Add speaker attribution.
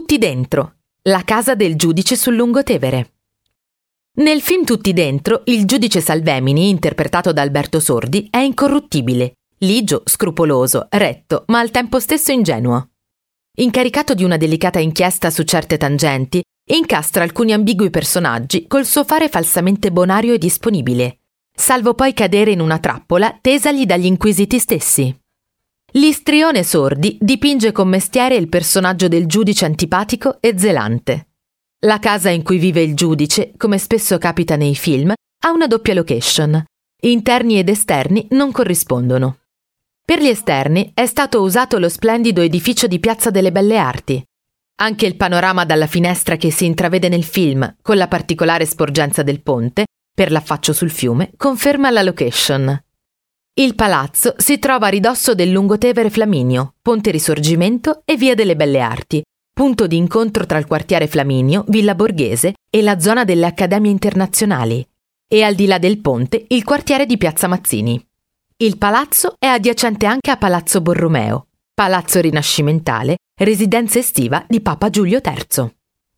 Speaker 1: Tutti dentro, la casa del giudice sul Lungotevere. Nel film Tutti dentro, il giudice Salvemini, interpretato da Alberto Sordi, è incorruttibile, ligio, scrupoloso, retto, ma al tempo stesso ingenuo. Incaricato di una delicata inchiesta su certe tangenti, incastra alcuni ambigui personaggi col suo fare falsamente bonario e disponibile, salvo poi cadere in una trappola tesagli dagli inquisiti stessi. L'istrione Sordi dipinge con mestiere il personaggio del giudice antipatico e zelante. La casa in cui vive il giudice, come spesso capita nei film, ha una doppia location. Interni ed esterni non corrispondono. Per gli esterni è stato usato lo splendido edificio di Piazza delle Belle Arti. Anche il panorama dalla finestra che si intravede nel film, con la particolare sporgenza del ponte, per l'affaccio sul fiume, conferma la location. Il palazzo si trova a ridosso del Lungotevere Flaminio, Ponte Risorgimento e Via delle Belle Arti, punto di incontro tra il quartiere Flaminio, Villa Borghese e la zona delle Accademie Internazionali, e al di là del ponte il quartiere di Piazza Mazzini. Il palazzo è adiacente anche a Palazzo Borromeo, palazzo rinascimentale, residenza estiva di Papa Giulio III.